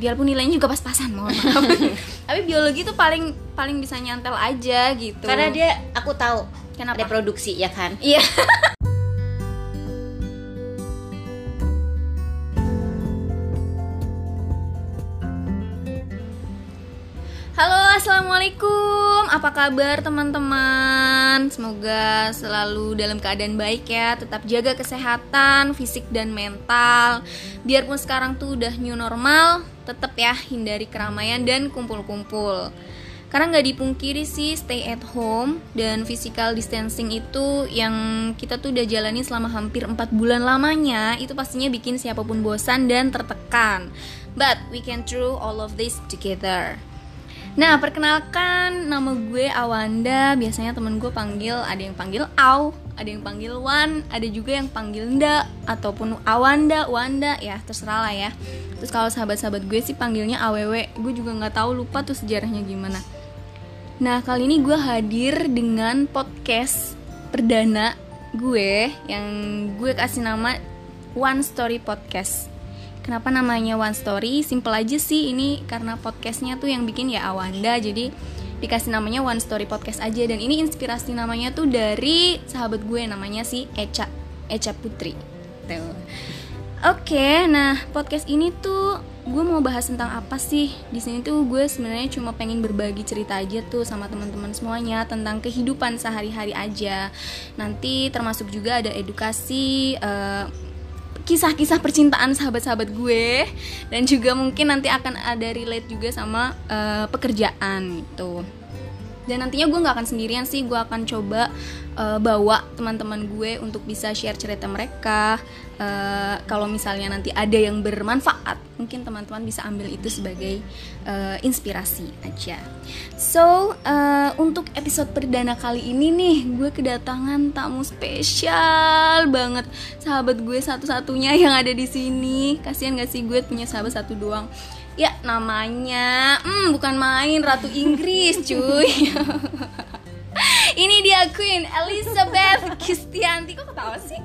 biarpun nilainya juga pas-pasan mohon maaf tapi biologi tuh paling paling bisa nyantel aja gitu Karena dia aku tahu Kenapa? reproduksi ya kan. iya Halo, assalamualaikum. Apa kabar teman-teman? Semoga selalu dalam keadaan baik ya. Tetap jaga kesehatan fisik dan mental. Biarpun sekarang tuh udah new normal, tetap ya hindari keramaian dan kumpul-kumpul. Karena nggak dipungkiri sih stay at home dan physical distancing itu yang kita tuh udah jalani selama hampir 4 bulan lamanya itu pastinya bikin siapa pun bosan dan tertekan. But we can through all of this together. Nah, perkenalkan nama gue Awanda. Biasanya temen gue panggil ada yang panggil Aw, ada yang panggil Wan, ada juga yang panggil Nda ataupun Awanda, Wanda ya terserah lah ya. Terus kalau sahabat-sahabat gue sih panggilnya AWW. Gue juga nggak tahu lupa tuh sejarahnya gimana. Nah, kali ini gue hadir dengan podcast perdana gue yang gue kasih nama One Story Podcast. Kenapa namanya One Story? Simple aja sih ini karena podcastnya tuh yang bikin ya Awanda jadi dikasih namanya One Story Podcast aja dan ini inspirasi namanya tuh dari sahabat gue namanya si Eca Eca Putri. Oke, nah podcast ini tuh gue mau bahas tentang apa sih? Di sini tuh gue sebenarnya cuma pengen berbagi cerita aja tuh sama teman-teman semuanya tentang kehidupan sehari-hari aja. Nanti termasuk juga ada edukasi eh, kisah-kisah percintaan sahabat-sahabat gue. Dan juga mungkin nanti akan ada relate juga sama eh, pekerjaan gitu dan nantinya gue nggak akan sendirian sih gue akan coba eh, bawa teman-teman gue untuk bisa share cerita mereka. Eh, kalau misalnya nanti ada yang bermanfaat mungkin teman-teman bisa ambil itu sebagai eh, inspirasi aja. So eh, untuk episode perdana kali ini nih gue kedatangan tamu spesial banget. Sahabat gue satu-satunya yang ada di sini. Kasihan gak sih gue punya sahabat satu doang ya namanya hmm bukan main ratu Inggris cuy. Ini dia Queen Elizabeth Kristianti. Kok ketawa sih?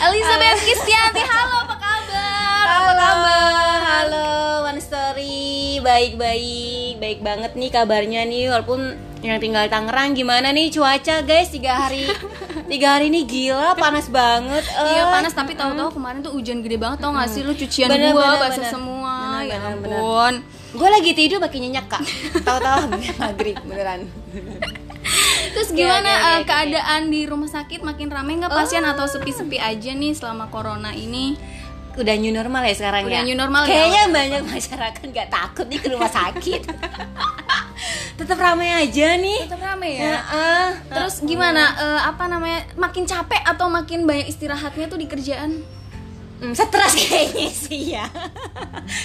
Elizabeth Kristianti halo apa kabar? Apa kabar? Halo One Story, baik-baik, baik. Banget nih kabarnya nih. Walaupun yang tinggal Tangerang gimana nih? Cuaca guys tiga hari. Tiga hari ini gila panas banget. Iya Eh, panas tapi tahu-tahu kemarin tuh hujan gede banget tau gak sih? Lu cucian Bener, gua bener, basah bener. semua ya ampun gue lagi tidur pakai nyenyak kak tahu-tahu maghrib beneran Terus Oke, gimana oke, oke, eh, oke. keadaan di rumah sakit makin rame nggak pasien atau sepi-sepi aja nih selama corona ini? udah new normal ya sekarang Udah ya new normal ya. kayaknya banyak masyarakat nggak takut nih ke rumah sakit tetap ramai aja nih Tetap rame ya, ya. ah. Terus gimana eh, apa namanya makin capek atau makin banyak istirahatnya tuh di kerjaan? Hmm, stres kayaknya sih ya.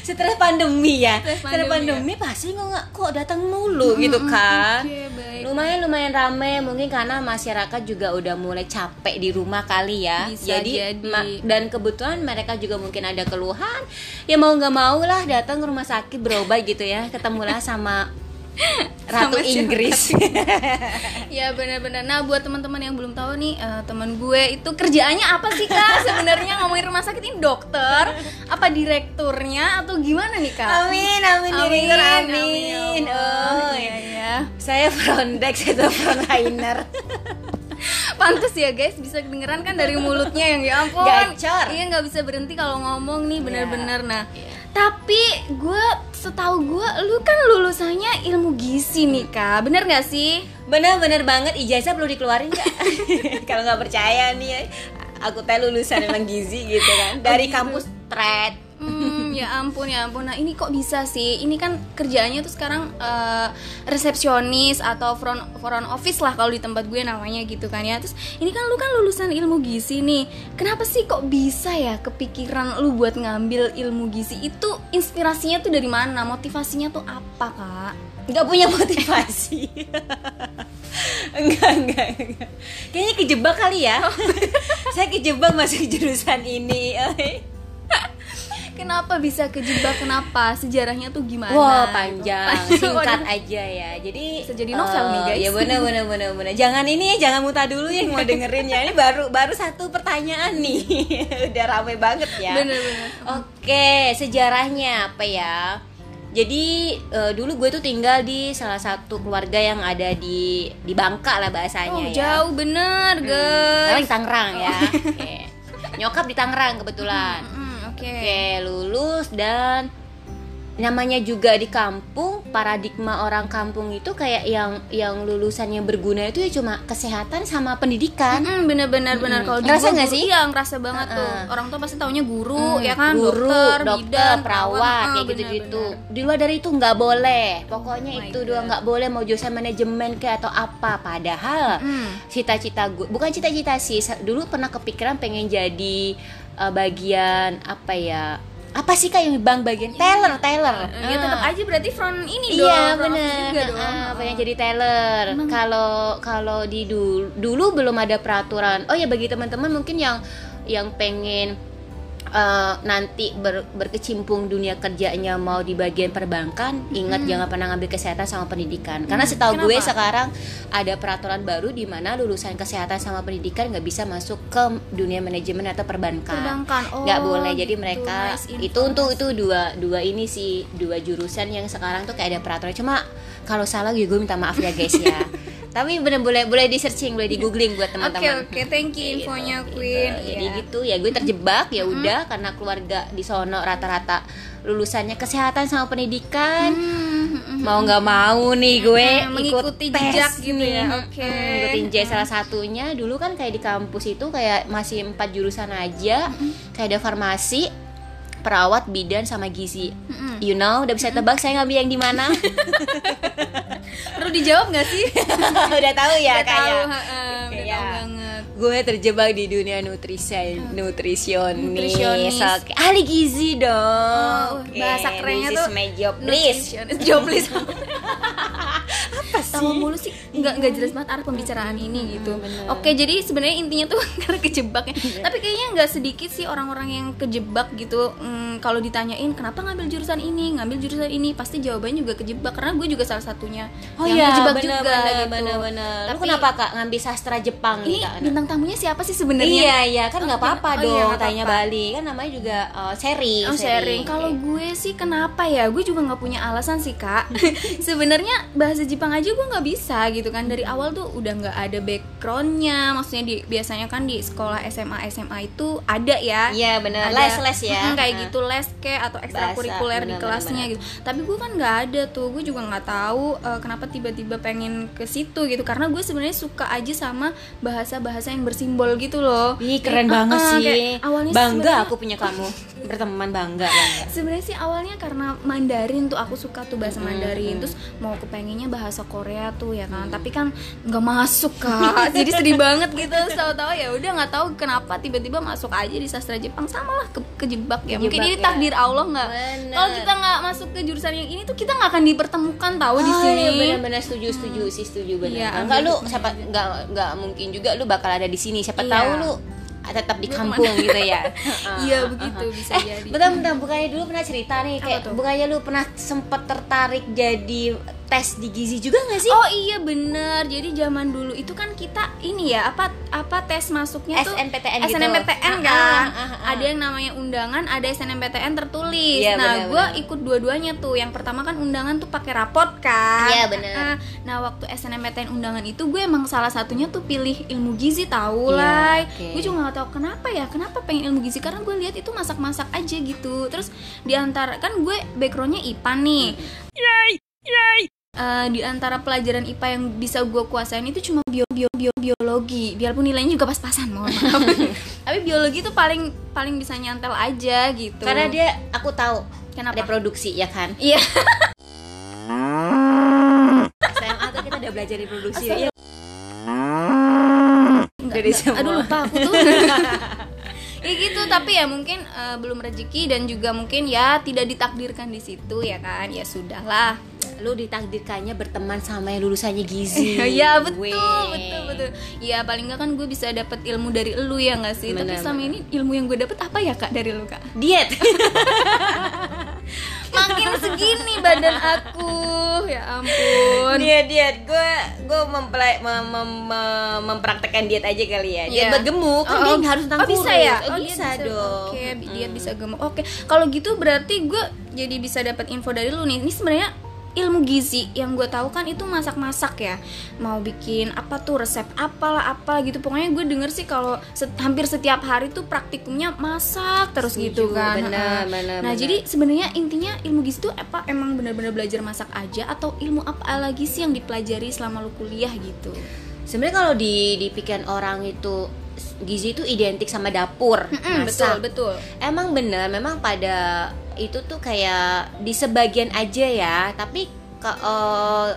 Stres pandemi ya. Stres pandemi, pandemi, pasti kok nggak kok datang mulu gitu kan. Oke, baik. lumayan lumayan rame. Mungkin karena masyarakat juga udah mulai capek di rumah kali ya. Bisa jadi. ma- dan kebetulan mereka juga mungkin ada keluhan. Ya mau nggak mau lah datang ke rumah sakit berobat gitu ya. Ketemulah sama ratu? Inggris Ya benar-benar. Nah buat teman-teman yang belum tahu nih eh, teman gue itu kerjaannya apa sih kak? Sebenarnya ngomongin rumah sakit ini dokter, apa direkturnya atau gimana nih kak? amin amin direktur amin, amin, ya Allah. oh iya ya. saya front desk atau frontliner Pantes ya guys bisa kedengeran kan dari mulutnya yang ya ampun Gacor. Iya nggak bisa berhenti kalau ngomong nih bener-bener Iya. Nah tapi gue setahu gue lu kan lulusannya ilmu gizi nih kak Bener nggak sih? Bener-bener banget ijazah perlu dikeluarin nggak? Kalau nggak percaya nih, aku teh lulusan emang gizi gitu kan dari gitu. kampus Tret. Hmm, ya ampun ya ampun. Nah ini kok bisa sih? Ini kan kerjaannya tuh sekarang eh, resepsionis atau front front office lah kalau di tempat gue namanya gitu kan ya. Terus ini kan lu kan lulusan ilmu gizi nih. Kenapa sih kok bisa ya kepikiran lu buat ngambil ilmu gizi itu inspirasinya tuh dari mana? Motivasinya tuh apa kak? Nggak punya motivasi. enggak, enggak, enggak. Kayaknya kejebak kali ya. Saya kejebak masuk jurusan ini. Kenapa bisa kejebak? Kenapa? Sejarahnya tuh gimana? Wah gitu? panjang, singkat aja ya. Jadi Bisa jadi novel nih, eh, guys. Ya bener bener bener bener. Jangan ini ya, jangan muta dulu yang mau dengerin ya. Ini baru baru satu pertanyaan nih. Udah rame banget ya. Bener-bener. Oke, sejarahnya apa ya? Jadi eh, dulu gue tuh tinggal di salah satu keluarga yang ada di di Bangka lah bahasanya Oh, ya. jauh bener, Hmm, guys. di Tangerang ya. Oke. Nyokap di Tangerang kebetulan. Mm, Oke. Oke, lulus dan namanya juga di kampung, paradigma orang kampung itu kayak yang yang lulusannya berguna itu ya cuma kesehatan sama pendidikan. Mm, bener-bener bener kalau Ngerasa gua nggak sih? Iya, ngerasa banget tuh. Orang tua pasti taunya guru, Hmm, ya kan, guru, dokter, dokter, bidan, perawat, kayak gitu-gitu. bener-bener. Di luar dari itu nggak boleh. Pokoknya Oh itu dua God. nggak boleh mau jurusan manajemen kayak atau apa. Padahal Hmm. cita-cita gue bukan cita-cita sih. Dulu pernah kepikiran pengen jadi uh, bagian apa ya? Apa sih kak yang di bank bagian teller, teller. Ya Ah. tetap aja berarti front ini dong. Iya front office bener, juga dong. Ah, pengen jadi teller. Kalau kalau di dulu dulu belum ada peraturan. Oh ya bagi teman-teman mungkin yang yang pengen eh, nanti ber- berkecimpung dunia kerjanya mau di bagian perbankan, ingat jangan pernah ngambil kesehatan sama pendidikan. Karena setahu gue sekarang ada peraturan baru di mana lulusan kesehatan sama pendidikan nggak bisa masuk ke dunia manajemen atau perbankan. Perbankan. Oh, nggak boleh. Jadi gitu. mereka Nice itu untuk itu dua dua ini sih dua jurusan yang sekarang tuh kayak ada peraturan. Cuma kalau salah ya gue minta maaf ya guys ya tapi bener boleh boleh di searching boleh di googling buat Oke teman-teman oke, thank you Gitu, infonya gitu. Queen. jadi Iya. gitu ya gue terjebak ya udah karena keluarga di sono rata-rata lulusannya kesehatan sama pendidikan Hmm, mau nggak mau nih gue Hmm, ikut mengikuti tes jejak gitu nih. ya, Hmm, oke. ngikutin J salah satunya dulu kan kayak di kampus itu kayak masih empat jurusan aja kayak ada farmasi perawat bidan sama gizi Mm-mm. you know udah bisa tebak saya ngambil yang di mana Perlu dijawab nggak sih? udah tahu ya Udah tahu, kayak heeh, udah Iya. tahu banget. gue terjebak di dunia nutrisi nutrisionis, Nutrisionis. Oke, ahli gizi dong Oh, bahasa kerennya tuh my job please Nutritionist. Joblis. Tahu mulu sih nggak nggak jelas banget arah pembicaraan ini gitu. bener. Oke, jadi sebenarnya intinya tuh karena kejebaknya. Tapi kayaknya nggak sedikit sih orang-orang yang kejebak gitu. Hmm, kalau ditanyain kenapa ngambil jurusan ini, ngambil jurusan ini, pasti jawabannya juga kejebak karena gue juga salah satunya Oh yang iya, kejebak bener, juga bener, gitu. bener, bener. Lu Tapi kenapa kak ngambil sastra Jepang ini nih kak? bintang tamunya siapa sih sebenarnya? Iya iya kan nggak Oh, apa-apa oh, iya, dong nggak tanya. Bali kan namanya juga uh, sharing. Oh sharing. Kalau gue sih kenapa ya? Gue juga nggak punya alasan sih kak. Sebenarnya bahasa Jepang aja gue nggak bisa gitu kan. Dari awal tuh udah nggak ada backgroundnya. Maksudnya di biasanya kan di sekolah SMA SMA itu ada ya. Iya bener Ada- les les ya. Mm, kayak gitu les kayak atau ekstrakurikuler di kelasnya bener, gitu. Tapi gue kan nggak ada tuh. Gue juga nggak tahu eh, kenapa tiba-tiba pengen ke situ gitu. Karena gue sebenarnya suka aja sama bahasa-bahasa yang bersimbol gitu loh. Ih keren Kayak, banget eh, sih. kayak awalnya bangga aku punya kamu berteman bangga bangga. sebenarnya sih awalnya karena Mandarin tuh aku suka tuh bahasa Mandarin terus mau kepengennya bahasa Korea tuh ya kan tapi kan nggak masuk kak jadi sedih banget gitu tahu-tahu ya udah nggak tahu kenapa tiba-tiba masuk aja di sastra Jepang sama lah ke kejebak ya mungkin Kejebak ini ya. takdir Allah nggak kalau kita nggak masuk ke jurusan yang ini tuh kita nggak akan dipertemukan tahu di Oh, sini iya, bener-bener setuju setuju sih setuju bener. Iya, Enggak lu siapa nggak nggak mungkin juga lu bakal ada di sini. Siapa Iya. tahu lu tetap di kampung gitu ya. iya begitu bisa eh, jadi bentar bentar bukannya dulu pernah cerita nih kayak bukannya lu pernah sempet tertarik jadi tes di gizi juga nggak sih? Oh iya bener, jadi zaman dulu itu kan kita ini ya apa apa tes masuknya tuh SNMPTN gitu. SNMPTN kan, ah, ah, ah. ada yang namanya undangan, ada SNMPTN tertulis. Iya, nah gue ikut dua-duanya tuh. Yang pertama kan undangan tuh pakai rapot kan. Iya, benar. Ah, Nah waktu SNMPTN undangan itu gue emang salah satunya tuh pilih ilmu gizi tahu Iya, lah. oke. Gue juga nggak tahu kenapa ya, kenapa pengen ilmu gizi karena gue lihat itu masak-masak aja gitu. Terus di antara kan gue backgroundnya IPA nih. Eh, di antara pelajaran IPA yang bisa gue kuasain itu cuma bio, bio, bio, biologi. Biarpun nilainya juga pas-pasan mohon maaf. Tapi biologi itu paling paling bisa nyantel aja gitu. Karena dia aku tahu kenapa? ada produksi ya kan. iya. SMA tuh kita udah belajar di produksi. Ya. Dari semua. aduh lupa aku tuh. Ya gitu tapi ya mungkin eh, belum rezeki dan juga mungkin ya tidak ditakdirkan di situ ya kan? Ya sudahlah Lu ditakdirkannya berteman sama yang lulusannya gizi. Iya betul betul betul. Ya paling nggak kan gue bisa dapat ilmu dari lu ya nggak sih. Tapi Benar, selama ini ilmu yang gue dapat apa ya kak dari lu kak? Diet. Makin segini badan aku ya ampun. diet diet. Gue gue mempelai mem, mem- mem- mempraktekkan diet aja kali ya. Diet Iya. buat gemuk kan dia harus tentang oh, bisa ya? Oh, Oh, bisa, dia dong. Oke, dia bisa gemuk. Oke, kalau gitu berarti gue jadi bisa dapat info dari lu nih. Ini sebenarnya ilmu gizi yang gue tahu kan itu masak-masak ya. Mau bikin apa tuh resep apalah apa gitu. Pokoknya gue denger sih kalau set- hampir setiap hari tuh praktikumnya masak terus gitu Setuju, kan bener, bener, nah bener. jadi sebenarnya intinya ilmu gizi tuh apa? Emang benar-benar belajar masak aja atau ilmu apa lagi sih yang dipelajari selama lu kuliah gitu? Sebenarnya kalau di di pikiran orang itu gizi itu identik sama dapur, Mm-mm, masak. betul betul. Emang bener, memang pada itu tuh kayak di sebagian aja ya, tapi ke- eh,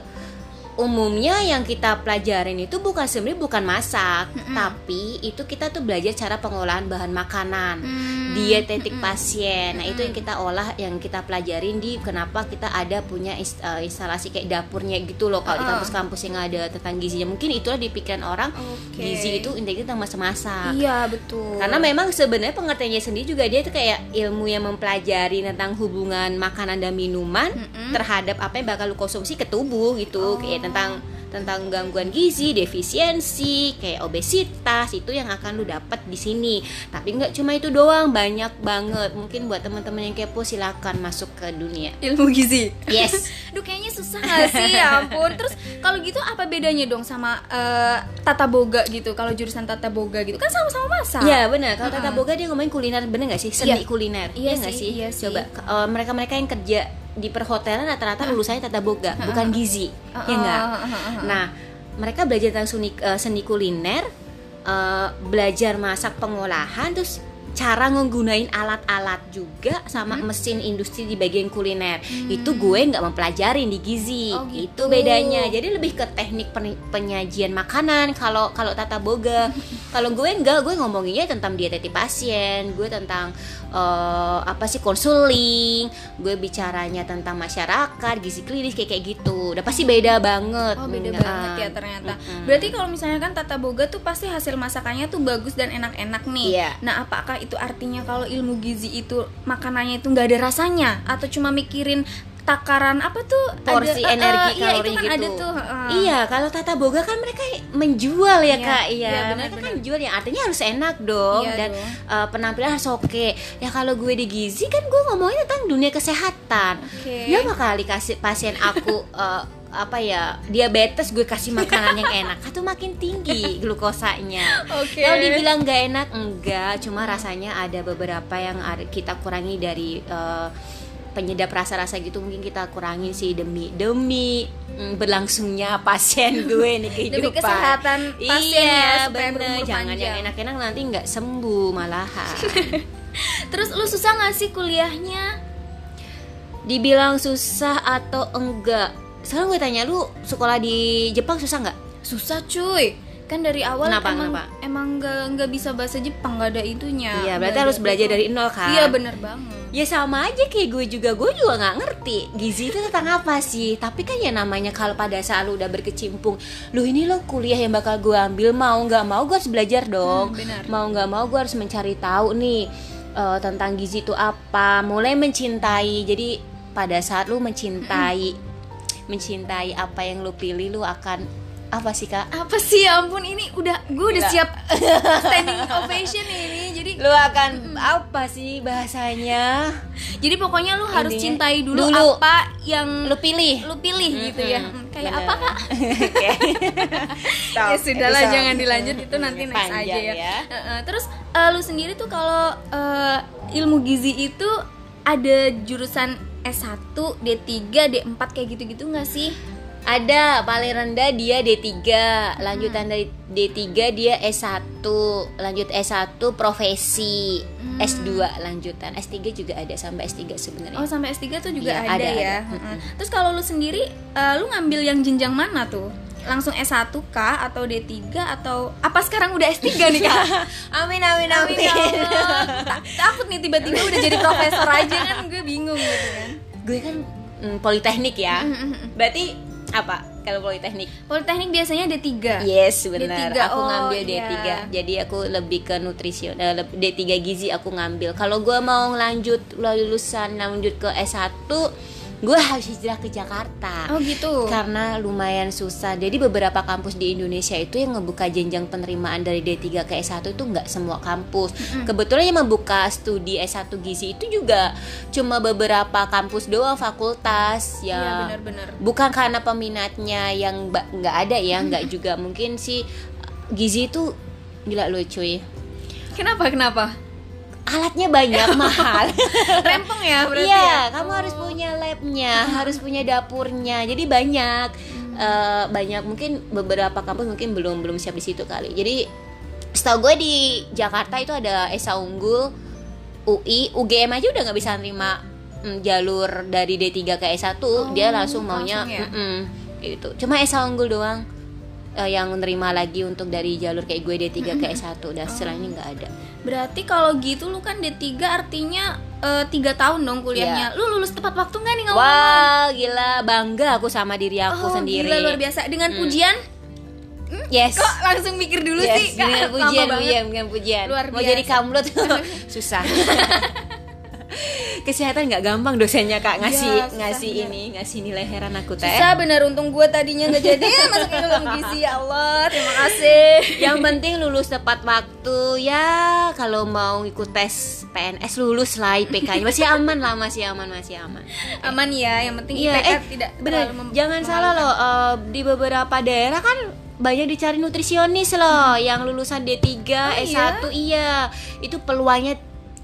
umumnya yang kita pelajarin itu bukan sebenarnya bukan masak, Mm-mm. tapi itu kita tuh belajar cara pengolahan bahan makanan. Hmm, dietetik mm-mm. pasien. Nah, itu yang kita olah yang kita pelajarin di kenapa kita ada punya eh, instalasi kayak dapurnya gitu loh kalau di Uh-uh. kampus-kampus yang ada tentang gizinya. Mungkin itulah di pikiran orang Oke. gizi itu intinya tentang masa-masa. iya betul Karena memang sebenarnya pengertiannya sendiri juga dia itu kayak ilmu yang mempelajari tentang hubungan makanan dan minuman Mm-mm. terhadap apa yang bakal lu konsumsi ke tubuh gitu, Oh. kayak tentang tentang gangguan gizi, defisiensi, kayak obesitas itu yang akan lu dapat di sini. Tapi nggak cuma itu doang, banyak banget. Mungkin buat teman-teman yang kepo silakan masuk ke dunia. ilmu gizi Yes. Duh kayaknya susah gak sih ya ampun Terus kalau gitu apa bedanya dong sama eh, tata boga gitu Kalau jurusan tata boga gitu kan sama-sama masak Iya benar. Kalau Tata. Boga dia ngomongin kuliner bener nggak sih? Seni Iya. kuliner. Iya nggak sih, sih? iya. Coba eh, mereka-mereka yang kerja di perhotelan rata-rata lulusannya Tata Boga, bukan gizi. Ya enggak? Nah, mereka belajar tentang seni, eh, seni kuliner, eh, belajar masak pengolahan, terus cara nggunain alat-alat juga sama Hmm. mesin industri di bagian kuliner. Itu gue nggak mempelajarin di gizi. Oh, Itu gitu. bedanya. Jadi lebih ke teknik pen- penyajian makanan. Kalau kalau tata boga, kalau gue enggak, gue ngomonginnya tentang dietetik pasien, gue tentang eh, apa sih konseling, gue bicaranya tentang masyarakat, gizi klinis kayak kayak gitu. Udah pasti beda banget. Oh beda Enggak. banget ya ternyata. Mm-mm. Berarti kalau misalnya kan tata boga tuh pasti hasil masakannya tuh bagus dan enak-enak nih. Iya. Nah apakah itu artinya kalau ilmu gizi itu makanannya itu nggak ada rasanya atau cuma mikirin takaran apa tuh porsi ada, eh, energi eh, iya, kalori itu kan gitu. ada tuh. heeh. Iya, kalau tata boga kan mereka menjual ya Iya, kak, iya. iya, benar, mereka kan benar. jual yang artinya harus enak dong Iya dan dong. eh, penampilan harus oke. Ya kalau gue di gizi kan gue ngomongin tentang dunia kesehatan. Oke. Dia bakal dikasih pasien aku eh, apa ya diabetes gue kasih makanan yang enak atau makin tinggi glukosanya. Oke. Kalau dibilang nggak enak enggak, cuma rasanya ada beberapa yang kita kurangi dari eh, penyedap rasa-rasa gitu mungkin kita kurangin sih demi demi mm, berlangsungnya pasien gue nih kehidupan. Demi kesehatan pasien iya, ya, bener. Jangan panjang. yang enak-enak nanti nggak sembuh malahan. Terus lu susah nggak sih kuliahnya? Dibilang susah atau enggak? Sekarang gue tanya lu sekolah di Jepang susah nggak? Susah cuy. Kan dari awal Kenapa, emang kenapa? emang nggak nggak bisa bahasa Jepang nggak ada itunya. Iya, berarti harus belajar itu. dari nol kan? Iya bener banget. Ya sama aja kayak gue juga Gue juga nggak ngerti Gizi itu tentang apa sih Tapi kan ya namanya Kalau pada saat lu udah berkecimpung Lu ini lo kuliah yang bakal gue ambil Mau nggak mau gue harus belajar dong Hmm, benar. Mau nggak mau gue harus mencari tahu nih eh, Tentang gizi itu apa Mulai mencintai Jadi pada saat lu mencintai Mencintai apa yang lu pilih Lu akan Apa sih kak? Apa sih ya ampun ini udah gue udah Gila. siap standing ovation ini. Jadi Lu akan apa sih bahasanya jadi pokoknya lu harus Intinya, cintai dulu, dulu. apa yang Lu pilih lu pilih gitu ya. Hmm, Kayak Bener. apa Kak? Ya sudahlah Episode. jangan dilanjut itu nanti next Panjang aja ya. ya. Heeh, Terus eh, lu sendiri tuh kalau eh, ilmu gizi itu ada jurusan S1, D3, D4 kayak gitu-gitu nggak sih? Ada paling rendah dia D3, lanjutan dari D3 dia S1, lanjut S1 profesi, Hmm. S2 lanjutan, S3 juga ada sampai S3 sebenarnya. Oh sampai S3 tuh juga Iya, ada, ada, ya. ada. Heeh. Terus kalau lu sendiri eh, lu ngambil yang jenjang mana tuh? Langsung S1 kah atau D3 atau apa sekarang udah S3 nih Kak? Amin amin Amin ya Allah. Tak- Takut nih tiba-tiba udah jadi profesor aja kan gue bingung gitu kan. Gue kan mm, politeknik ya. Berarti apa kalau politeknik? Politeknik biasanya D3. Yes, benar. D3, Aku oh, ngambil iya. D3. Jadi aku lebih ke nutrision eh, leb- D3 gizi aku ngambil. Kalau gua mau lanjut lulusan lanjut ke S1 gue harus hijrah ke Jakarta Oh gitu. karena lumayan susah. Jadi beberapa kampus di Indonesia itu yang ngebuka jenjang penerimaan dari D3 ke S1 itu nggak semua kampus. Kebetulan yang membuka studi S1 gizi itu juga cuma beberapa kampus doang fakultas Iya ya. benar-benar. Bukan karena peminatnya yang ba- nggak ada ya, nggak juga mungkin sih gizi itu gila loh cuy. Kenapa kenapa? Alatnya banyak mahal. Rempong ya berarti Iya, ya. kamu harus punya labnya, harus punya dapurnya. Jadi banyak, eh, banyak mungkin beberapa kampus mungkin belum belum siap di situ kali. Jadi setahu gue di Jakarta itu ada Esa Unggul, UI, UGM aja udah nggak bisa nerima mm, jalur dari D3 ke S1, dia langsung maunya langsung ya? mm-mm, gitu. Cuma Esa Unggul doang eh, yang nerima lagi untuk dari jalur kayak gue D3 ke S1 dan setelah ini nggak ada. Berarti kalau gitu lu kan D3 artinya eh, tiga tahun dong kuliahnya. Lu lulus tepat waktu nggak nih ngomong? Wah, gila bangga aku sama diri aku oh, sendiri. gila luar biasa. Dengan pujian Yes. kok langsung mikir dulu yes, sih? Kak? dengan pujian, pujian, dengan pujian. Luar Mau biasa. jadi kamlot susah. Kesehatan nggak gampang dosennya kak ngasih Iya, susah ngasih bener. ini ngasih nilai heran aku teh. Susah bener untung gue tadinya nggak jadi ya masuk ke dalam gizi ya Allah terima kasih Yang penting lulus tepat waktu ya. Kalau mau ikut tes PNS lulus lah IPK-nya masih aman lah masih aman masih aman. aman ya yang penting Iya, IPK eh, tidak bener. Jangan salah loh, eh, di beberapa daerah kan banyak dicari nutrisionis loh, yang lulusan D3, Oh, S1 iya. Itu peluangnya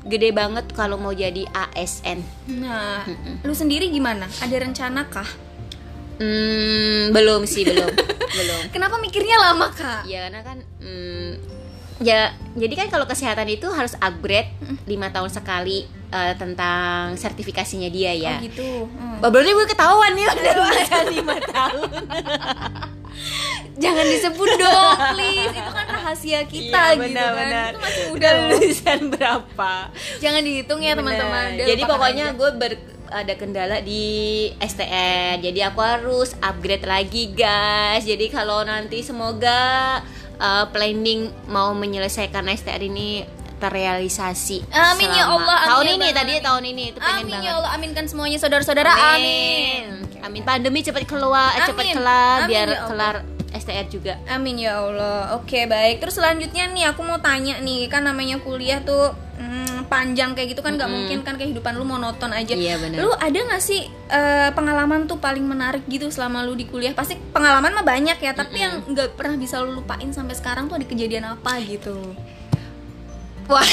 gede banget kalau mau jadi ASN. Nah, lu sendiri gimana? Ada rencana kah? Hmm, belum sih, belum. belum. Kenapa mikirnya lama kak? Ya karena kan hmm, ya jadi kan kalau kesehatan itu harus upgrade lima tahun sekali eh, tentang sertifikasinya dia ya. Oh gitu. Hmm. Bah, berarti gue ketahuan nih udah lima tahun. Jangan disebut dong, please. Itu kan rahasia kita Iya, gitu benar, kan. benar. Itu masih muda lulusan berapa? Jangan dihitung ya teman-teman. Jadi pokoknya gue ber ada kendala di STN. Jadi aku harus upgrade lagi, guys. Jadi kalau nanti semoga uh, planning mau menyelesaikan STN ini terrealisasi. Amin ya Allah, amin Tahun ya ini tadi amin. tahun ini itu pengen Amin banget. ya Allah, aminkan semuanya saudara-saudara. Amin. Amin. Pandemi cepat keluar, eh, cepat Amin. kelar Amin biar ya Allah. kelar STN juga. Amin ya Allah. Oke, baik. Terus selanjutnya nih aku mau tanya nih, kan namanya kuliah tuh mm, panjang kayak gitu kan nggak mungkin kan kehidupan lu monoton aja. Iya, benar. Lu ada nggak sih eh, pengalaman tuh paling menarik gitu selama lu di kuliah? Pasti pengalaman mah banyak ya, tapi yang nggak pernah bisa lu lupain sampai sekarang tuh ada kejadian apa gitu? Wah,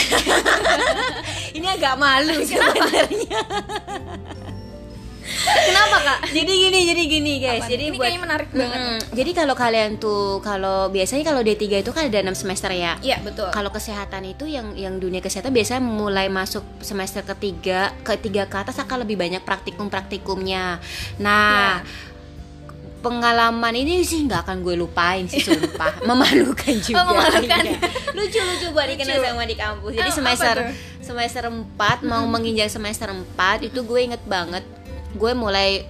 ini agak malu sebenarnya. Kenapa kak? jadi gini, jadi gini guys. Apa? Jadi Ini buat kayaknya menarik banget. Mm-mm. Jadi kalau kalian tuh kalau biasanya kalau D3 itu kan ada 6 semester ya. Iya betul. Kalau kesehatan itu yang yang dunia kesehatan biasanya mulai masuk semester ketiga, ketiga ke atas akan lebih banyak praktikum-praktikumnya. Nah, pengalaman ini sih nggak akan gue lupain sih sumpah memalukan juga Oh, memalukan. Iya. lucu-lucu buat dikenal Lucu. sama di kampus jadi Oh, semester semester 4 mau menginjak semester 4 itu gue inget banget gue mulai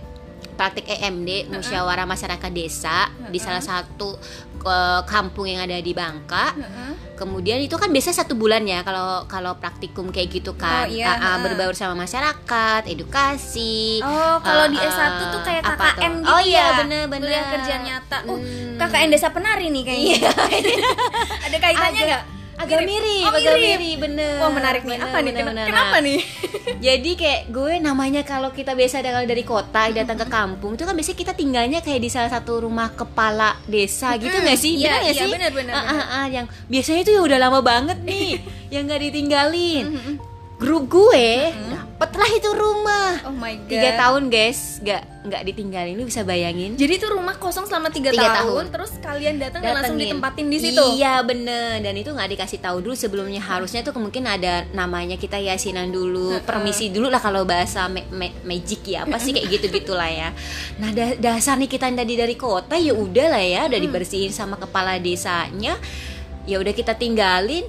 praktik EMD musyawarah masyarakat desa di salah satu ke kampung yang ada di Bangka kemudian itu kan biasanya satu bulan ya kalau kalau praktikum kayak gitu Oh, kan iya, Ah, ah, heeh. berbaur sama masyarakat edukasi Oh, kalau di Ah, S1 tuh kayak KKN tuh? gitu Oh iya, ya. bener-bener. Kuliah kerja nyata. Uh, Hmm. KKN Desa Penari nih kayaknya. Ada kaitannya nggak? Agak mirip, Oh, agak mirip. mirip, bener. Wah, menarik nih. Bener, Apa nih? bener, Kena- bener. Kenapa Nah, nih? Jadi kayak gue namanya kalau kita biasa datang dari kota datang ke kampung itu kan biasanya kita tinggalnya kayak di salah satu rumah kepala desa gitu nggak sih? Iya, Bener nggak iya, sih? bener, bener, Ah, bener. ah, ah, yang biasanya itu ya udah lama banget nih yang nggak ditinggalin. Grup gue dapet lah itu rumah. Oh my god. Tiga tahun guys, nggak nggak ditinggalin. Lu bisa bayangin? Jadi itu rumah kosong selama tiga, Tiga tahun, tahun. terus kalian datang dan langsung ditempatin di situ. Iya bener dan itu nggak dikasih tahu dulu sebelumnya harusnya tuh mungkin ada namanya kita yasinan dulu permisi dulu lah kalau bahasa ma- ma- magic ya apa sih kayak gitu gitulah ya. Nah da- dasar nih kita dari dari kota ya udah lah ya udah dibersihin sama kepala desanya ya udah kita tinggalin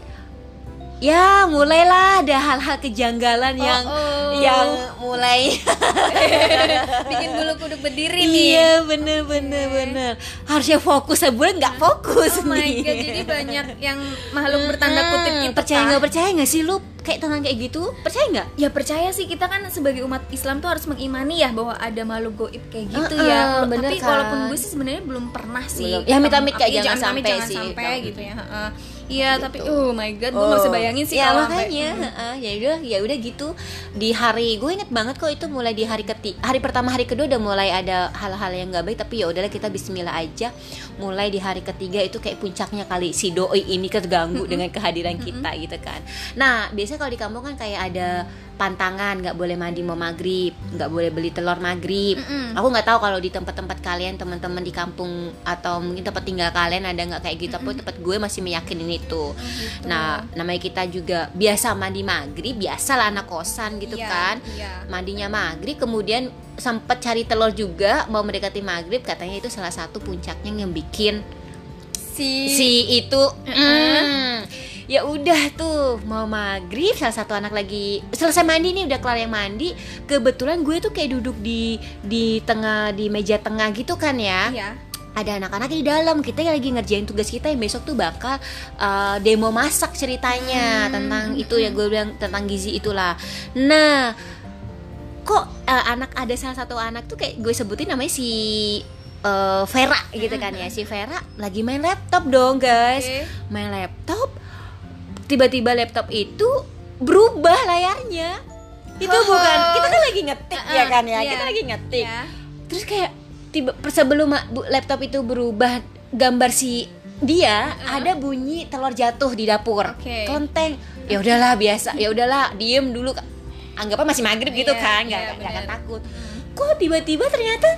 ya mulailah ada hal-hal kejanggalan yang oh. yang mulai bikin bulu kuduk berdiri nih iya bener bener bener harusnya fokus sebulan nggak fokus oh my nih god jadi banyak yang makhluk bertanda kutip gitu percaya nggak percaya nggak sih lu kayak tentang kayak gitu percaya nggak Ya percaya sih kita kan sebagai umat Islam tuh harus mengimani ya bahwa ada makhluk goib kayak gitu Heeh, ya. bener Tapi kan? walaupun gue sih sebenarnya belum pernah sih. Belum. Ya, amit-amit kayak jangan sampai jangan sih. sampai Kalau- gitu ya. heeh. Iya, tapi oh my god, gue nggak bisa bayangin sih ya sampai- makanya. Heeh, ya udah ya udah gitu. Di hari gue inget banget kok itu mulai di hari ketiga hari pertama hari kedua udah mulai ada hal-hal yang nggak baik tapi ya udahlah kita Bismillah aja. Mulai di hari ketiga itu kayak puncaknya kali si doi ini terganggu dengan kehadiran kita gitu kan. Nah biasanya kalau di kampung kan kayak ada pantangan nggak boleh mandi mau maghrib nggak boleh beli telur maghrib Mm-mm. aku nggak tahu kalau di tempat-tempat kalian teman-teman di kampung atau mungkin tempat tinggal kalian ada nggak kayak gitu tapi tempat gue masih meyakinin itu gitu. Nah, namanya kita juga biasa mandi maghrib, biasa lah anak kosan gitu Iya, kan. Iya. Mandinya maghrib, kemudian sempat cari telur juga mau mendekati maghrib, katanya itu salah satu puncaknya yang bikin Si, si itu. mm, ya udah tuh mau maghrib, salah satu anak lagi selesai mandi nih udah kelar yang mandi. Kebetulan gue tuh kayak duduk di di tengah di meja tengah gitu kan ya Iya. ada anak-anak di dalam kita lagi ngerjain tugas kita yang besok tuh bakal uh, demo masak ceritanya Hmm. tentang itu ya gue bilang tentang gizi itulah nah kok uh, anak ada salah satu anak tuh kayak gue sebutin namanya si uh, Vera gitu kan ya. Si Vera lagi main laptop dong guys. Oke. main laptop tiba-tiba laptop itu berubah layarnya. Itu Oh. bukan kita kan lagi ngetik ya Uh-uh, kan ya? Iya. kita lagi ngetik. Iya. terus kayak tiba sebelum laptop itu berubah gambar si dia ada bunyi telur jatuh di dapur. Oke. konteng ya udahlah biasa. Ya udahlah diem dulu anggapnya masih maghrib gitu Iya, kan nggak iya, nggak akan takut. Kok tiba-tiba ternyata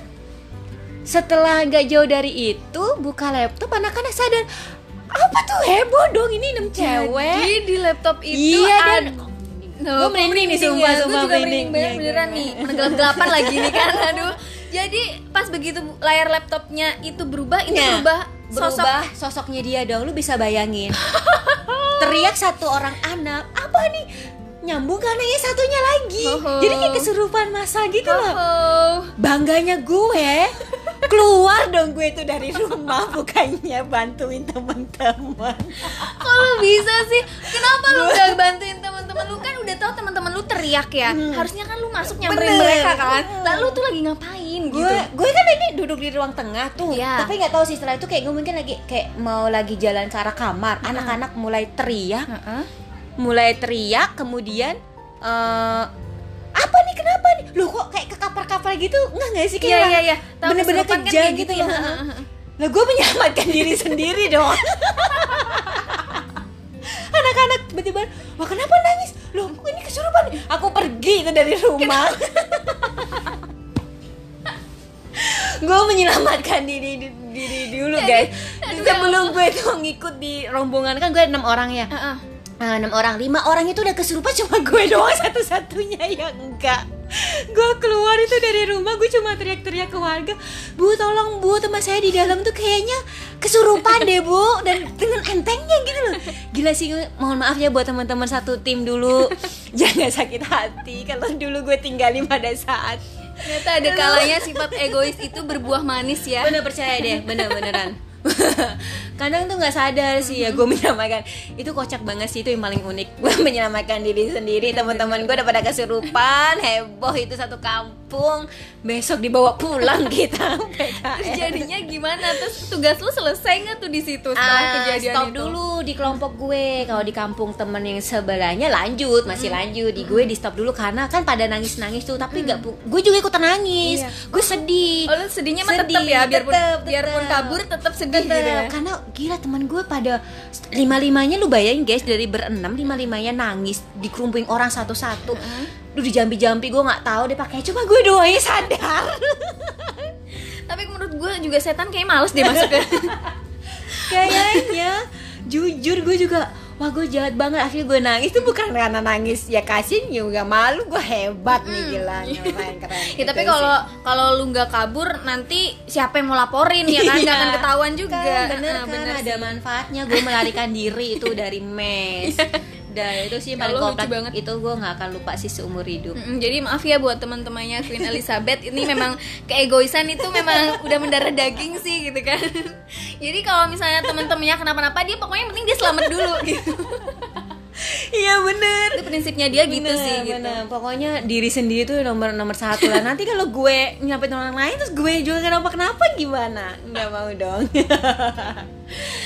setelah nggak jauh dari itu buka laptop anak-anak sadar apa tuh heboh dong ini enam cewek Jadi di laptop itu Iya, dan- ada Gua merinding nih, sumpah, ya. sumpah, Gue juga merinding. banget Iya, beneran iya. nih Mengelap-gelapan lagi nih kan Aduh Jadi pas begitu layar laptopnya itu berubah Itu Nah, berubah sosok berubah sosoknya dia dong lu bisa bayangin teriak satu orang anak apa nih nyambung ke anaknya satunya lagi Hoho. jadi kayak kesurupan masa gitu loh Oh, bangganya gue keluar dong gue itu dari rumah bukannya bantuin teman-teman Kalau bisa sih. Kenapa lu gak bantuin teman-teman lu Kan udah tahu teman-teman lu teriak ya. Harusnya kan lu masuk nyamperin Hmm. Bener. mereka kan. Lalu tuh lagi ngapain gue gitu? gue kan ini duduk di ruang tengah tuh. Iya. tapi nggak tahu sih setelah itu kayak gue mungkin lagi kayak mau lagi jalan ke arah kamar. Anak-anak mulai teriak. Heeh. mulai teriak kemudian eh apa nih? Kenapa nih? Lo kok kayak ke kapar-kapar gitu? Nggak nggak sih kayak iya iya Tahu bener-bener kesurupan kan kayak gitu ya. loh. Lah gue menyelamatkan diri sendiri dong. Anak-anak tiba-tiba wah kenapa nangis? Loh kok ini kesurupan aku pergi itu dari rumah. Gue menyelamatkan diri diri dulu guys. sebelum gue tuh ngikut di rombongan kan gue enam orang ya. Heeh. Nah, enam orang, lima orang itu udah kesurupan cuma gue doang satu-satunya yang enggak. Gue keluar itu dari rumah, gue cuma teriak-teriak ke warga, bu tolong bu teman saya di dalam tuh kayaknya kesurupan deh bu dan dengan entengnya gitu loh. Gila sih, mohon maaf ya buat teman-teman satu tim dulu, jangan sakit hati kalau dulu gue tinggalin pada saat. Ternyata ada kalanya sifat egois itu berbuah manis ya Bener percaya deh, bener beneran. Kadang tuh nggak sadar sih ya gue menyelamatkan. Itu kocak banget sih itu yang paling unik. Gue menyelamatkan diri sendiri. Teman-teman gue udah pada kesurupan heboh itu satu kampung besok dibawa pulang kita Terus PKL. jadinya gimana? Terus tugas lu selesai nggak tuh di situ setelah Ah, kejadian stop itu? dulu di kelompok gue kalau di kampung temen yang sebelahnya lanjut masih lanjut di gue di stop dulu karena kan pada nangis nangis tuh tapi nggak pu- gue juga ikutan nangis Iya. gue sedih Oh lu sedihnya mah tetep Sedih, ya biarpun tetep, biarpun tetep. kabur tetap sedih Tetep, gitu ya. karena gila teman gue pada lima limanya lu bayangin guys dari berenam lima limanya nangis dikerumpuin orang satu-satu lu di jampi-jampi gue nggak tahu deh pakai. Cuma gue yang sadar. Tapi menurut gue juga setan kayak males deh masuk ke kayaknya. Jujur gue juga wah gue jahat banget. Akhirnya gue nangis. Itu bukan karena nangis. Ya kasihin juga. Malu gue hebat nih gila. Keren keren Ya tapi Gitu kalau kalau lu nggak kabur nanti siapa yang mau laporin ya kan? Nggak akan Iya. ketahuan juga. Kan, bener Ah, kan bener ada sih. manfaatnya gue melarikan diri itu dari mes udah itu sih yang Ya paling kompleks banget. itu gue nggak akan lupa sih seumur hidup Mm, jadi maaf ya buat teman-temannya Queen Elizabeth ini memang keegoisan itu memang udah mendarah daging sih gitu kan. jadi kalau misalnya teman-temannya kenapa-napa dia pokoknya yang penting dia selamat dulu gitu. iya bener itu prinsipnya dia gitu Bener, sih gitu. bener. pokoknya diri sendiri tuh nomor nomor satu lah nanti kalau gue nyampe orang lain terus gue juga kenapa kenapa gimana nggak mau dong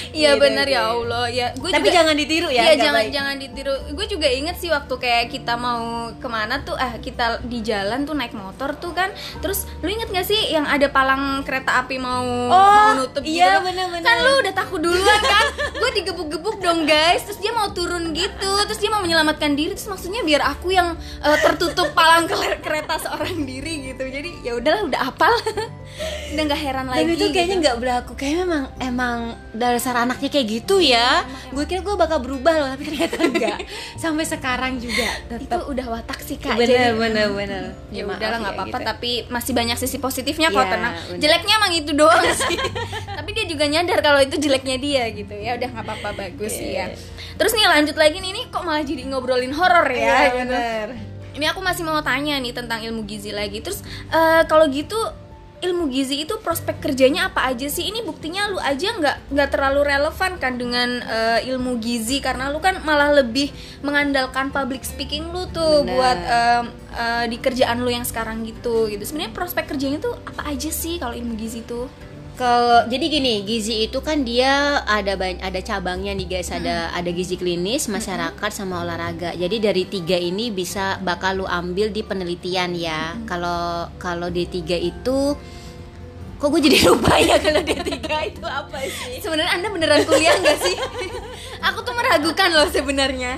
Iya Gitu, benar ya gitu. Allah ya. Gue tapi juga, jangan ditiru ya Iya jangan baik. jangan ditiru. Gue juga inget sih waktu kayak kita mau ke mana tuh, ah kita di jalan tuh naik motor tuh kan. Terus lu inget gak sih yang ada palang kereta api mau mau nutup iya, gitu? bener-bener. Kan lu udah takut duluan kan? gue digebuk-gebuk dong guys. Terus dia mau turun gitu. Terus dia mau menyelamatkan diri. Terus maksudnya biar aku yang eh, tertutup palang kereta seorang diri gitu. Jadi ya udahlah udah apal. udah nggak heran dan lagi. itu kayaknya gitu. nggak berlaku kayak memang emang dasar anaknya kayak gitu ya. Gue kira gue bakal berubah loh tapi ternyata enggak. Sampai sekarang juga itu tetap udah watak sih kak. Bener Jadi- bener bener. Ya maaf udahlah nggak ya apa-apa gitu. tapi masih banyak sisi positifnya kok Iya, tenang. bener. jeleknya emang itu doang sih. Tapi dia juga nyadar kalau itu jeleknya dia gitu. Ya udah nggak apa-apa bagus sih ya. Terus nih lanjut lagi nih ini kok malah jadi ngobrolin horor ya Iya, gitu. bener. Ini aku masih mau tanya nih tentang ilmu gizi lagi. Terus eh, kalau gitu ilmu gizi itu prospek kerjanya apa aja sih? Ini buktinya lu aja nggak nggak terlalu relevan kan dengan eh, ilmu gizi karena lu kan malah lebih mengandalkan public speaking lu tuh Bener. buat em, eh, di kerjaan lu yang sekarang gitu gitu. Sebenarnya prospek kerjanya tuh apa aja sih kalau ilmu gizi tuh Kalau jadi gini, gizi itu kan dia ada banyak ada cabangnya nih guys, ada ada gizi klinis, masyarakat sama olahraga. Jadi dari tiga ini bisa bakal lu ambil di penelitian ya. Kalau kalau D3 itu kok gue jadi lupa ya kalau D3 itu apa sih? sebenarnya anda beneran kuliah nggak sih? Aku tuh meragukan loh sebenarnya.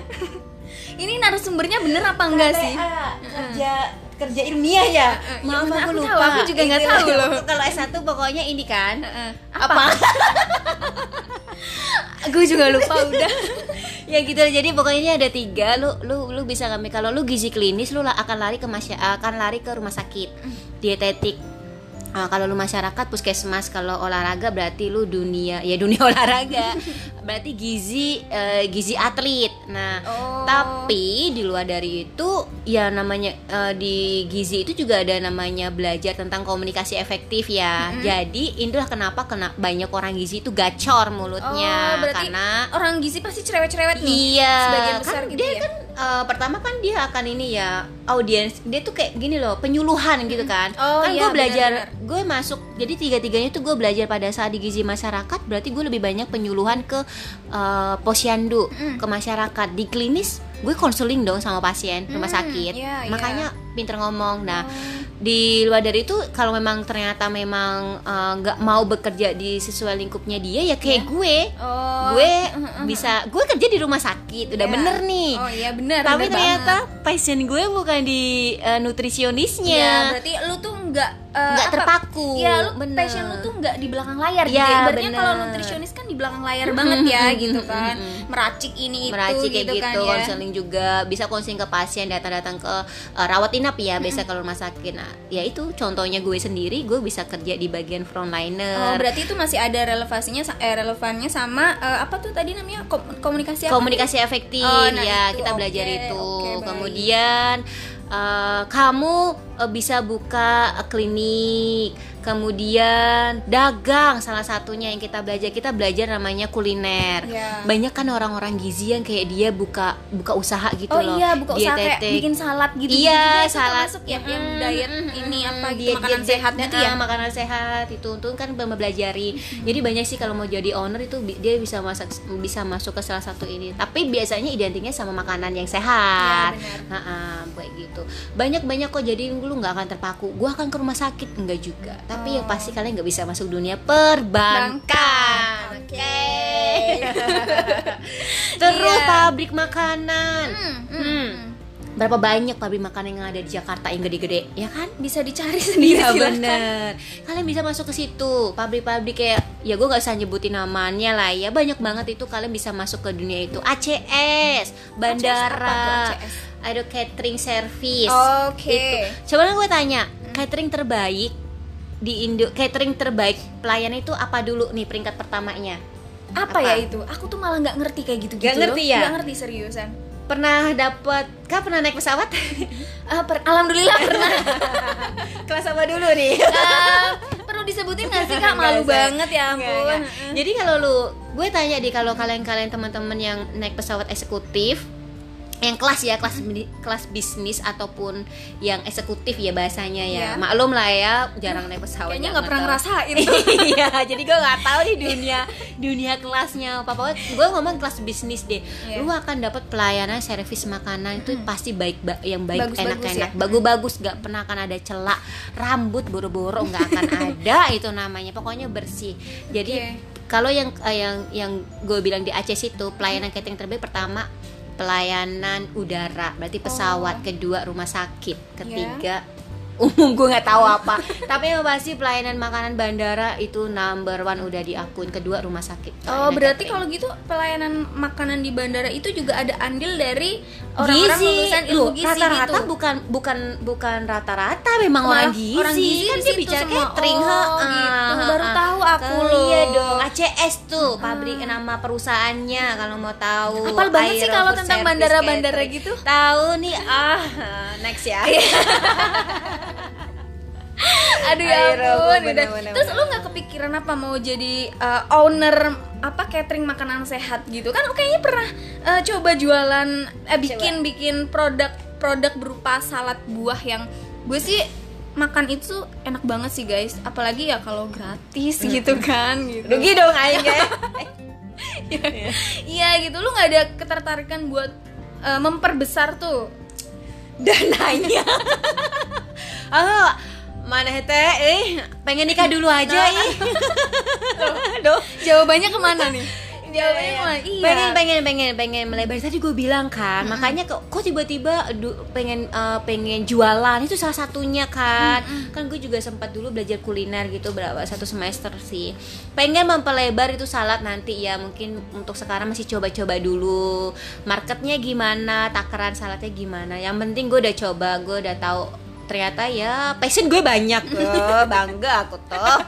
Ini narasumbernya bener apa enggak sih? Kerja kerja ilmiah ya. Eh, Maaf aku aku lupa. tahu, aku juga nggak tahu loh. Kalau S1 pokoknya ini kan. Heeh. Apa? gue juga lupa udah ya gitu jadi pokoknya ini ada tiga lu lu lu bisa ngambil kalau lu gizi klinis lu akan lari ke masya akan lari ke rumah sakit dietetik Ah, kalau lu masyarakat puskesmas kalau olahraga berarti lu dunia ya dunia olahraga. Berarti gizi eh, gizi atlet. Nah Oh. tapi di luar dari itu ya namanya eh, di gizi itu juga ada namanya belajar tentang komunikasi efektif ya. Jadi inilah kenapa kena banyak orang gizi itu gacor mulutnya. Oh, berarti karena orang gizi pasti cerewet-cerewet nih Iya, sebagian besar kan gitu dia ya? kan eh, pertama kan dia akan ini ya audiens dia tuh kayak gini loh penyuluhan gitu kan. Oh, kan iya, gue belajar, gue masuk jadi tiga tiganya tuh gue belajar pada saat di gizi masyarakat berarti gue lebih banyak penyuluhan ke eh, posyandu, ke masyarakat di klinis gue konseling dong sama pasien rumah Mm, sakit, iya, iya. makanya pinter ngomong. Nah di luar dari itu kalau memang ternyata memang eh, nggak mau bekerja di sesuai lingkupnya dia ya kayak gue oh gue bisa gue kerja di rumah sakit udah Iya. bener nih oh iya benar tapi benar ternyata banget. pasien gue bukan di eh, nutrisionisnya Iya, berarti lu tuh nggak eh, Nggak apa- terpaku, Iya, lu bener. passion lu tuh nggak di belakang layar gitu. Iya, ya. Ibaratnya bener. kalau nutrisionis kan belakang layar banget ya gitu kan. Meracik ini itu meracik kayak gitu, gitu, kan ya. konseling juga bisa konseling ke pasien datang-datang ke eh, rawat inap ya biasa kalau rumah sakit nah ya itu contohnya gue sendiri gue bisa kerja di bagian Oh, frontliner berarti itu masih ada relevansinya eh, relevannya sama eh, apa tuh tadi namanya Kom- komunikasi apa? komunikasi efektif Oh, nah ya itu, kita oke, belajar itu baik. kemudian eh, kamu eh, bisa buka eh, klinik kemudian dagang salah satunya yang kita belajar kita belajar namanya kuliner Iya. banyak kan orang-orang gizi yang kayak dia buka buka usaha gitu Oh loh iya, buka usaha kayak bikin salad gitu. Iya, juga itu salad. termasuk ya yang Mm, diet mm, ini apa gitu, diet- makanan diet- sehat gitu ya. ah, makanan sehat itu untuk kan mempelajari jadi banyak sih kalau mau jadi owner itu dia bisa masak bisa masuk ke salah satu ini tapi biasanya identiknya sama makanan yang sehat Iya, benar. Nah, kayak gitu banyak banyak kok jadi lu nggak akan terpaku gua akan ke rumah sakit enggak juga tapi yang pasti kalian nggak bisa masuk dunia perbankan. Oke. terus Iya. pabrik makanan Hmm, hmm, Hmm. hmm. berapa banyak pabrik makanan yang ada di Jakarta yang gede-gede ya kan Bisa dicari sendiri Iya silakan. bener Kalian bisa masuk ke situ Pabrik-pabrik kayak Ya gue gak usah nyebutin namanya lah ya Banyak banget itu kalian bisa masuk ke dunia itu ACS Bandara ACS? Ada catering service Oke. Itu. Coba gue tanya Catering terbaik Di Indo Catering terbaik Pelayan itu apa dulu nih peringkat pertamanya Apa, Apa? ya itu? Aku tuh malah nggak ngerti kayak gitu-gitu. Nggak ngerti loh. ya? Nggak ngerti seriusan. pernah dapat kak pernah naik pesawat Ah, per- alhamdulillah pernah kelas apa dulu nih Eh, perlu disebutin nggak sih kak malu banget ya ampun nggak. jadi kalau lu gue tanya di kalau kalian-kalian teman-teman yang naik pesawat eksekutif yang kelas ya kelas kelas bisnis ataupun yang eksekutif ya bahasanya ya Iya. maklum lah ya jarang naik pesawat kayaknya ya, nggak pernah tahu. ngerasain iya jadi gue nggak tahu nih dunia dunia kelasnya apa apa gue ngomong kelas bisnis deh Iya. lu akan dapat pelayanan servis makanan itu pasti baik ba- yang baik Bagus-bagus enak-enak ya? bagus-bagus nggak pernah akan ada celak rambut boro-boro nggak akan ada itu namanya pokoknya bersih jadi Oke. kalau yang eh, yang yang gue bilang di Aceh itu pelayanan catering terbaik pertama pelayanan udara berarti pesawat Oh. kedua rumah sakit Iya. ketiga umum gue nggak tahu apa. Tapi yang pasti pelayanan makanan bandara itu number one udah diakun kedua rumah sakit. Oh berarti kalau gitu pelayanan makanan di bandara itu juga ada andil dari orang-orang gizi. lulusan ilmu Loh, gizi rata-rata gitu. bukan bukan bukan rata-rata. Memang Malah orang gizi. orang gizi kan di dia bicara semua. catering. Oh, ha, gitu. ah, Baru ah, tahu aku ah. loh. iya dong ACS tuh pabrik nama perusahaannya kalau mau tahu Apal banget sih kalau tentang bandara-bandara gitu. tahu nih. Ah next ya Aduh ya ampun bener, udah. bener, Terus bener. lu nggak kepikiran apa mau jadi uh, owner apa catering makanan sehat gitu? Kan kayaknya pernah uh, coba jualan eh bikin bikin produk produk berupa salad buah yang gue sih makan itu enak banget sih guys. Apalagi ya kalau gratis gitu kan gitu. Rugi dong aing ya. Iya gitu. Lu nggak ada ketertarikan buat uh, memperbesar tuh? Dananya oh mana teh eh pengen nikah dulu aja Nah. ih. Aduh. jawabannya ke mana nih? Iya, jawabannya iya. ke mana? iya. Pengen pengen pengen pengen. Melebar tadi gue bilang kan makanya kok kok tiba-tiba pengen eh, pengen jualan. Itu salah satunya kan kan gue juga sempat dulu belajar kuliner gitu berapa satu semester sih. Pengen memperlebar itu salad nanti ya. Mungkin untuk sekarang masih coba-coba dulu. Marketnya gimana? Takaran saladnya gimana? Yang penting gue udah coba. Gue udah tahu ternyata ya passion gue banyak. Kok bangga aku tuh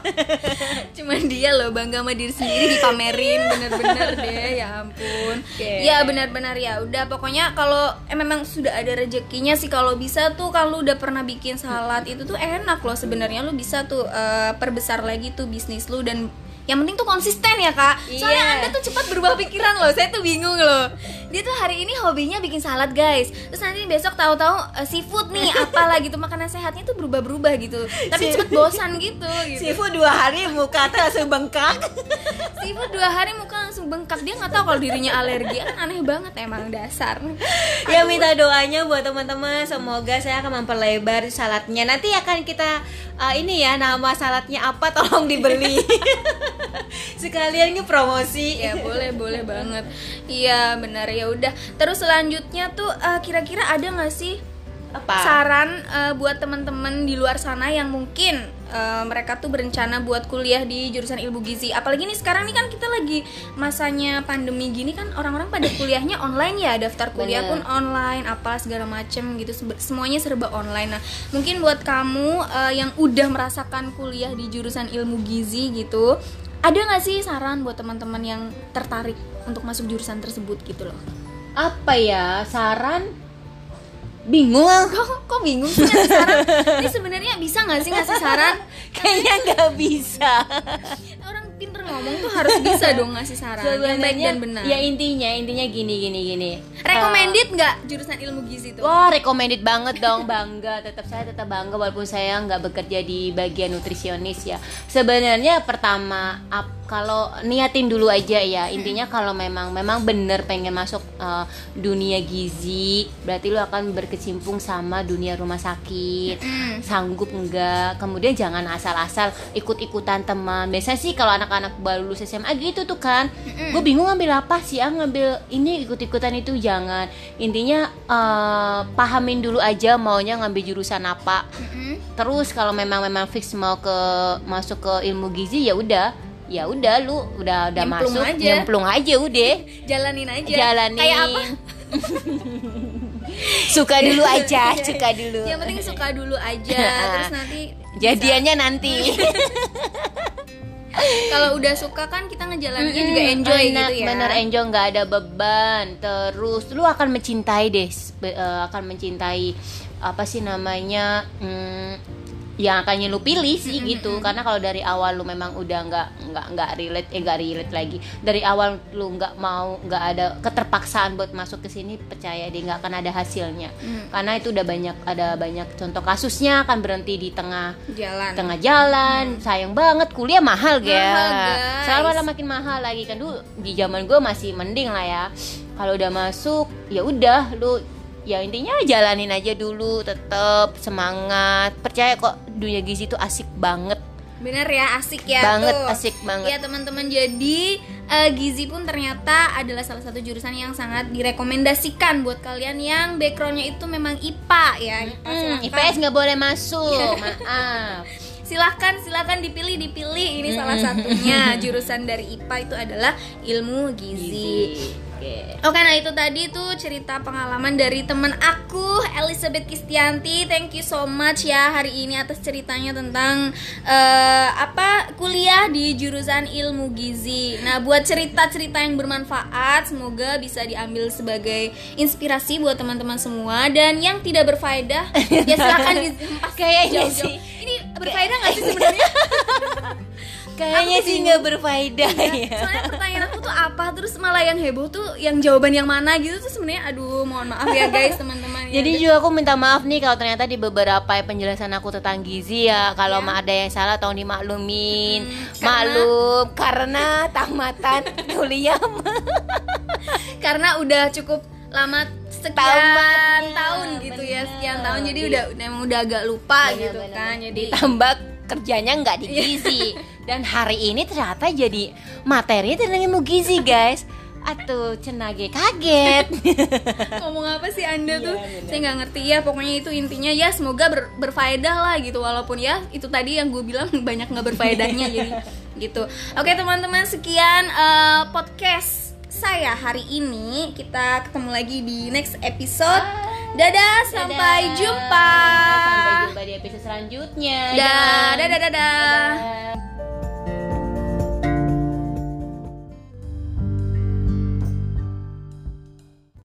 cuman dia loh bangga sama diri sendiri dipamerin bener-bener deh ya ampun. Oke. ya benar-benar ya. Udah pokoknya kalau eh, memang sudah ada rezekinya sih. Kalau bisa tuh kalau udah pernah bikin salad itu tuh enak loh. Sebenarnya lu bisa tuh eh, perbesar lagi tuh bisnis lu dan yang penting tuh konsisten ya kak. Soalnya Iya. anda tuh cepat berubah pikiran loh saya tuh bingung loh. Dia tuh hari ini hobinya bikin salad guys. Terus nanti besok tahu-tahu eh, seafood nih apalah gitu makanan sehatnya tuh berubah-berubah gitu. Tapi cepet bosan gitu gitu. Sifu dua hari muka tuh langsung bengkak. Seafood dua hari muka langsung bengkak. Dia nggak tahu kalau dirinya alergi. Kan aneh banget emang dasar. Ya minta doanya buat teman-teman. Semoga saya akan memperlebar saladnya. Nanti akan kita uh, ini ya nama saladnya apa tolong dibeli sekalian nge promosi ya boleh boleh banget. Iya benar. Ya udah. Terus selanjutnya tuh eh, kira-kira ada nggak sih apa? saran eh, buat teman-teman di luar sana yang mungkin eh, mereka tuh berencana buat kuliah di jurusan ilmu gizi? Apalagi nih sekarang nih kan kita lagi masanya pandemi gini kan orang-orang pada kuliahnya online ya. Daftar kuliah Bener. pun online apa segala macem gitu. Semuanya serba online. Nah mungkin buat kamu eh, yang udah merasakan kuliah di jurusan ilmu gizi gitu ada nggak sih saran buat teman-teman yang tertarik untuk masuk jurusan tersebut gitu loh? Apa ya? Saran? Bingung kok kok bingung sih ngasih saran? Ini sebenarnya bisa nggak sih ngasih saran? Kayaknya nggak bisa. Orang ngomong tuh harus bisa dong ngasih saran yang baik dan benar ya intinya intinya gini gini gini recommended nggak jurusan ilmu gizi tuh Wah, recommended banget dong, bangga. Tetap saya tetap bangga walaupun saya nggak bekerja di bagian nutrisionis ya. Sebenarnya pertama, ap- kalau niatin dulu aja ya. Intinya kalau memang memang bener pengen masuk uh, dunia gizi, berarti lu akan berkecimpung sama dunia rumah sakit. Sanggup enggak? Kemudian jangan asal-asal ikut-ikutan teman. Biasanya sih kalau anak-anak baru lulus SMA gitu tuh kan. Gue bingung ngambil apa sih? Ah ngambil ini ikut-ikutan itu jangan. Intinya eh, pahamin dulu aja maunya ngambil jurusan apa. Terus kalau memang memang fix mau ke masuk ke ilmu gizi ya udah, ya udah lu udah udah Nyemplung masuk, aja. nyemplung aja udah. jalanin aja Jalanin. kayak apa suka dulu aja, suka dulu. yang penting suka dulu aja terus nanti Jadiannya nanti. kalau udah suka kan kita ngejalaninnya juga Mm-mm, enjoy enak, gitu ya bener enjoy nggak ada beban terus lu akan mencintai deh eh, akan mencintai apa sih namanya mm, yang akan lu pilih sih gitu. karena kalau dari awal lu memang udah nggak nggak nggak relate eh nggak relate lagi. Dari awal lu nggak mau nggak ada keterpaksaan buat masuk ke sini percaya deh nggak akan ada hasilnya. Mm. karena itu udah banyak ada banyak contoh kasusnya akan berhenti di tengah jalan. tengah jalan. Sayang banget kuliah mahal Mahal, ga guys. sekarang malah makin mahal lagi. Kan dulu di zaman gue masih mending lah ya. Kalau udah masuk ya udah lu ya intinya jalanin aja dulu tetap semangat percaya kok dunia gizi itu asik banget bener ya asik ya banget tuh. asik banget Ya teman-teman jadi eh, gizi pun ternyata adalah salah satu jurusan yang sangat direkomendasikan buat kalian yang backgroundnya itu memang IPA ya. IPA, Hmm. IPS nggak boleh masuk maaf Silahkan silahkan dipilih dipilih ini salah satunya jurusan dari IPA itu adalah ilmu gizi. Oke. Oke, nah itu tadi tuh cerita pengalaman dari temen aku Elizabeth Kistianti. Thank you so much ya hari ini atas ceritanya tentang eh, apa kuliah di jurusan ilmu gizi. Nah, buat cerita-cerita yang bermanfaat, semoga bisa diambil sebagai inspirasi buat teman-teman semua dan yang tidak berfaedah ya silakan dihempas Kayaknya jauh-jauh. Ini berfaedah nggak sih sebenarnya? Kayaknya sih nggak berfaedah ya Soalnya pertanyaan aku tuh apa terus malah yang heboh tuh yang jawaban yang mana gitu tuh sebenarnya aduh mohon maaf ya guys teman-teman ya. Jadi juga aku minta maaf nih kalau ternyata di beberapa penjelasan aku tentang gizi ya kalau Ya. ada yang salah tolong dimaklumin. Hmm, Maklum karena tamatan kuliah karena udah cukup lama sekian Tamat, ya, tahun gitu ya bener. sekian tahun jadi Di- udah emang udah agak lupa gitu Bener-bener. kan jadi ditambah kerjanya nggak di gizi. Dan hari ini ternyata jadi materi tentang ilmu gizi, guys. Atuh, cenage kaget. ngomong apa sih anda Iya, tuh bener. saya nggak ngerti ya pokoknya itu intinya ya semoga ber- berfaedah lah gitu walaupun ya itu tadi yang gue bilang banyak nggak berfaedahnya jadi gitu oke teman-teman sekian eh, podcast saya hari ini kita ketemu lagi di next episode dadah sampai Dadah. jumpa Sampai jumpa di episode selanjutnya. Dah, dadah dadah Dadah.